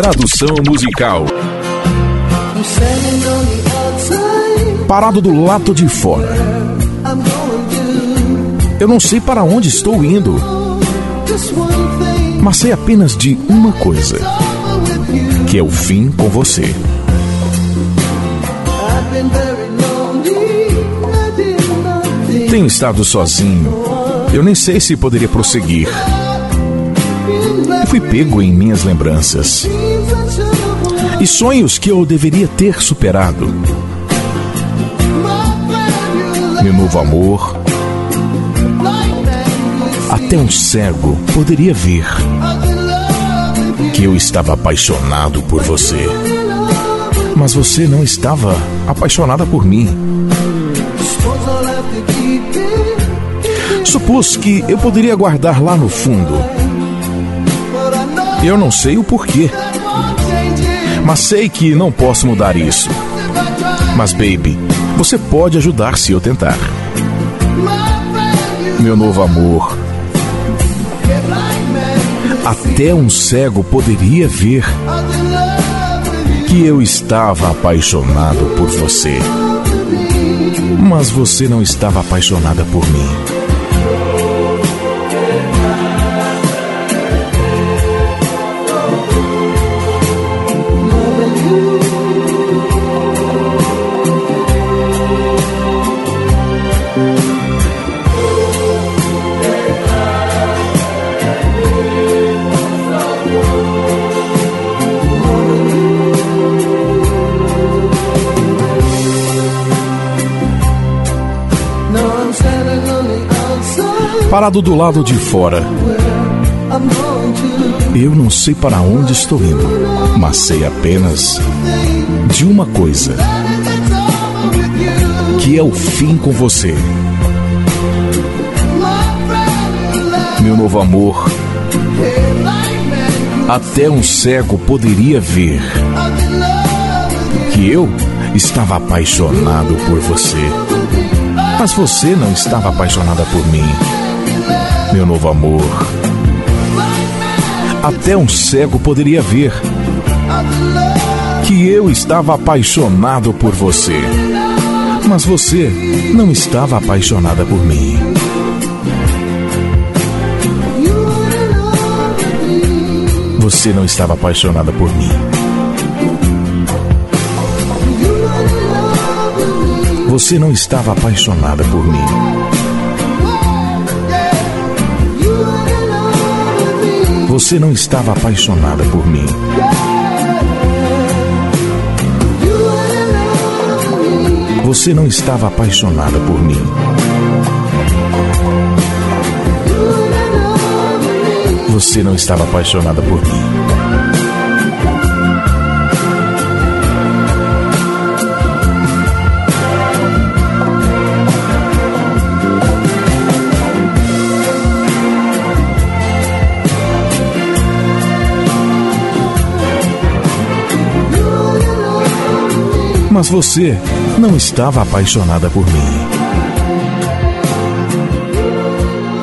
Tradução musical. Parado do lado de fora. Eu não sei para onde estou indo, mas sei apenas de uma coisa: que é o fim com você. Tenho estado sozinho. Eu nem sei se poderia prosseguir. Fui pego em minhas lembranças e sonhos que eu deveria ter superado. Meu novo amor, até um cego poderia ver que eu estava apaixonado por você. Mas você não estava apaixonada por mim. Supus que eu poderia guardar lá no fundo. Eu não sei o porquê. Mas sei que não posso mudar isso. Mas, baby, você pode ajudar se eu tentar. Meu novo amor. Até um cego poderia ver que eu estava apaixonado por você. Mas você não estava apaixonada por mim. Parado do lado de fora. Eu não sei para onde estou indo, mas sei apenas de uma coisa: que é o fim com você. Meu novo amor, até um cego poderia ver que eu estava apaixonado por você. Mas você não estava apaixonada por mim meu novo amor. Até um cego poderia ver que eu estava apaixonado por você. Mas você não estava apaixonada por mim. Você não estava apaixonada por mim. Você não estava apaixonada por mim. Você não estava apaixonada por mim. Você não estava apaixonada por mim. Você não estava apaixonada por mim. Mas você não estava apaixonada por mim.